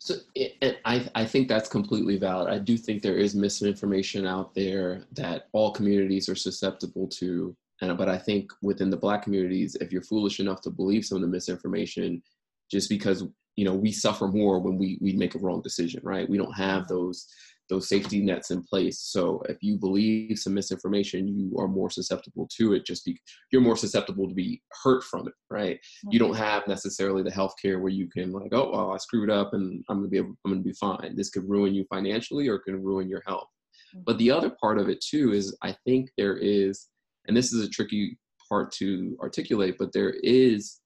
So it, I, I think that's completely valid. I do think there is misinformation out there that all communities are susceptible to. And, but I think within the Black communities, if you're foolish enough to believe some of the misinformation, just because you know we suffer more when we we make a wrong decision, right? We don't have mm-hmm. those those safety nets in place. So if you believe some misinformation, you are more susceptible to it. Just be you're more susceptible to be hurt from it, right? you don't mm-hmm. have necessarily the health care where you can like oh well i screwed up and i'm gonna be able, i'm gonna be fine this could ruin you financially or it can ruin your health mm-hmm. but the other part of it too is i think there is and this is a tricky part to articulate but there is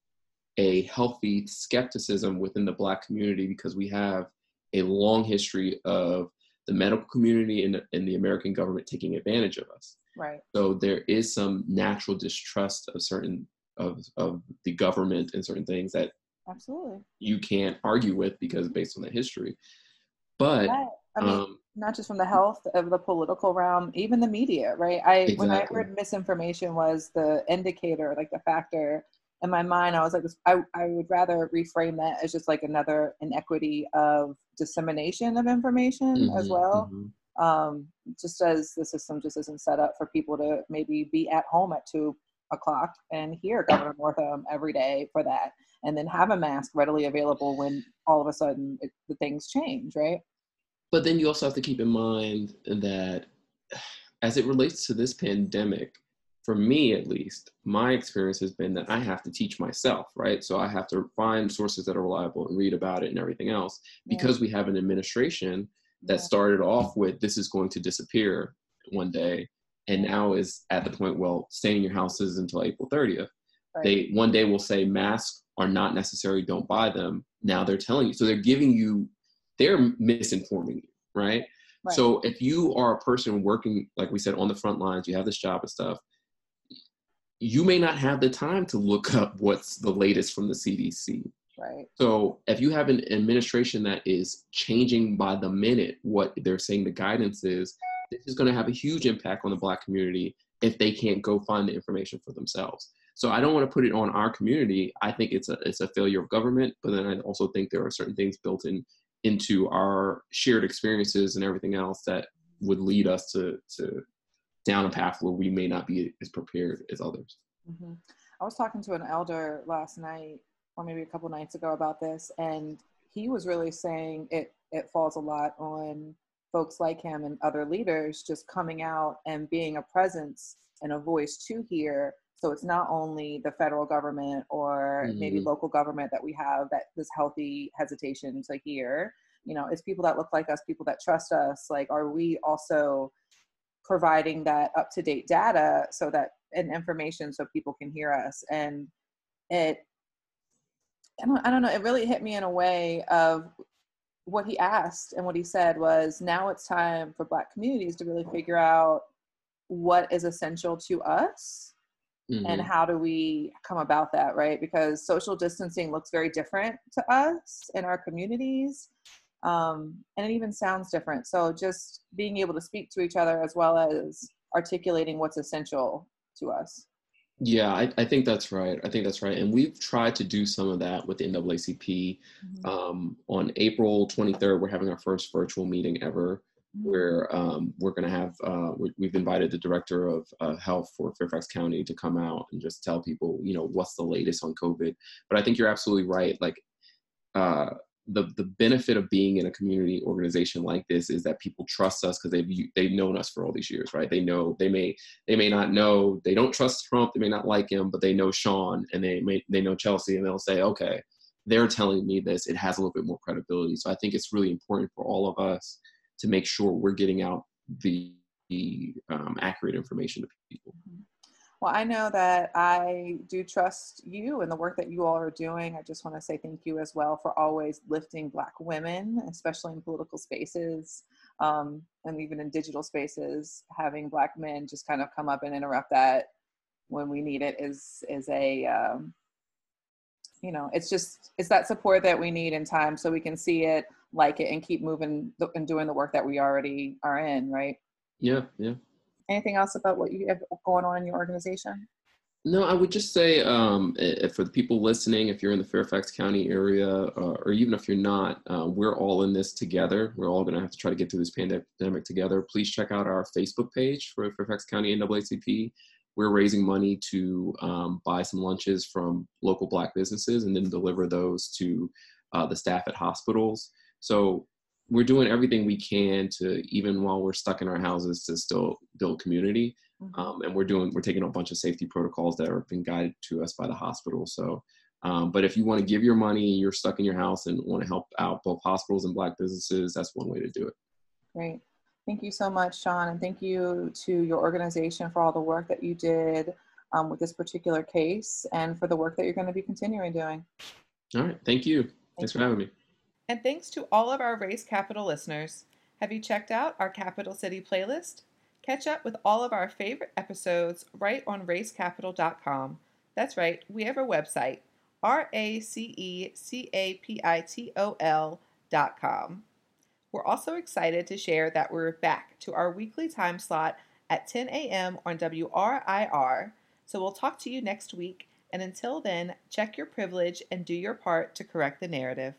a healthy skepticism within the black community because we have a long history of the medical community and, and the american government taking advantage of us Right. so there is some natural distrust of certain of of the government and certain things that Absolutely. you can't argue with because based on the history. But Right. I mean, um, not just from the health of the political realm, even the media, right? I when I heard misinformation was the indicator, like the factor in my mind, I was like, I, I would rather reframe that as just like another inequity of dissemination of information as mhm, well. mhm. Um, just as the system just isn't set up for people to maybe be at home at two o'clock and hear Governor Northam every day for that, and then have a mask readily available when all of a sudden it, the things change, right? But then you also have to keep in mind that as it relates to this pandemic, for me at least, my experience has been that I have to teach myself, right? So I have to find sources that are reliable and read about it and everything else Yeah. because we have an administration that Yeah. started off with this is going to disappear one day and now is at the point well stay in your houses until april 30th Right. they one day will say masks are not necessary don't buy them now they're telling you so they're giving you they're misinforming you right, Right. so if you are a person working like we said on the front lines you have this job and stuff you may not have the time to look up what's the latest from the cdc right. so if you have an administration that is changing by the minute what they're saying the guidance is, this is going to have a huge impact on the black community if they can't go find the information for themselves. So I don't want to put it on our community. I think it's a it's a failure of government, but then I also think there are certain things built in into our shared experiences and everything else that would lead us to to down a path where we may not be as prepared as others. hmm I was talking to an elder last night, or maybe a couple nights ago, about this, and he was really saying it it falls a lot on folks like him and other leaders just coming out and being a presence and a voice to hear So it's not only the federal government or maybe Mhm. local government that we have that this healthy hesitation to hear. You know, it's people that look like us, people that trust us. Like, are we also providing that up to date data so that and information so people can hear us? And it, I don't, I don't know, it really hit me in a way of what he asked and what he said was now it's time for black communities to really figure out what is essential to us and Mhm. how do we come about that right because social distancing looks very different to us in our communities um, and it even sounds different so just being able to speak to each other as well as articulating what's essential to us Yeah, I, I think that's right. I think that's right. And we've tried to do some of that with the NAACP. Um, on April 23rd, we're having our first virtual meeting ever where um, we're going to have, uh, we, we've invited the director of uh, health for Fairfax County to come out and just tell people, you know, what's the latest on COVID. But I think you're absolutely right. Like, uh, the, the benefit of being in a community organization like this is that people trust us because they've they've known us for all these years, right? They know they may they may not know they don't trust Trump, they may not like him, but they know Sean and they may they know Chelsea, and they'll say, okay, they're telling me this. It has a little bit more credibility. So I think it's really important for all of us to make sure we're getting out the, the um, accurate information to people. Well, I know that I do trust you and the work that you all are doing. I just want to say thank you as well for always lifting Black women, especially in political spaces um, and even in digital spaces. Having Black men just kind of come up and interrupt that when we need it is is a um, you know it's just it's that support that we need in time so we can see it like it and keep moving and doing the work that we already are in right Yeah, yeah. Anything else about what you have going on in your organization No, I would just say um, for the people listening, if you're in the Fairfax County area, uh, or even if you're not, uh, we're all in this together. We're all going to have to try to get through this pandemic together. Please check out our Facebook page for Fairfax County NAACP. We're raising money to um, buy some lunches from local Black businesses and then deliver those to uh, the staff at hospitals. So we're doing everything we can to, even while we're stuck in our houses, to still build community. Um, and we're doing we're taking a bunch of safety protocols that are being guided to us by the hospital. So um, but if you want to give your money you're stuck in your house and want to help out both hospitals and black businesses that's one way to do it. Great. Thank you so much, Sean, and thank you to your organization for all the work that you did um, with this particular case and for the work that you're going to be continuing doing. all right. Thank you. Thanks for having me And thanks to all of our Race Capital listeners. Have you checked out our Capital City playlist? Catch up with all of our favorite episodes right on racecapital.com. That's right, we have a website, R A C E C A P I T O L.com. We're also excited to share that we're back to our weekly time slot at 10 a.m. on WRIR. So we'll talk to you next week. And until then, check your privilege and do your part to correct the narrative.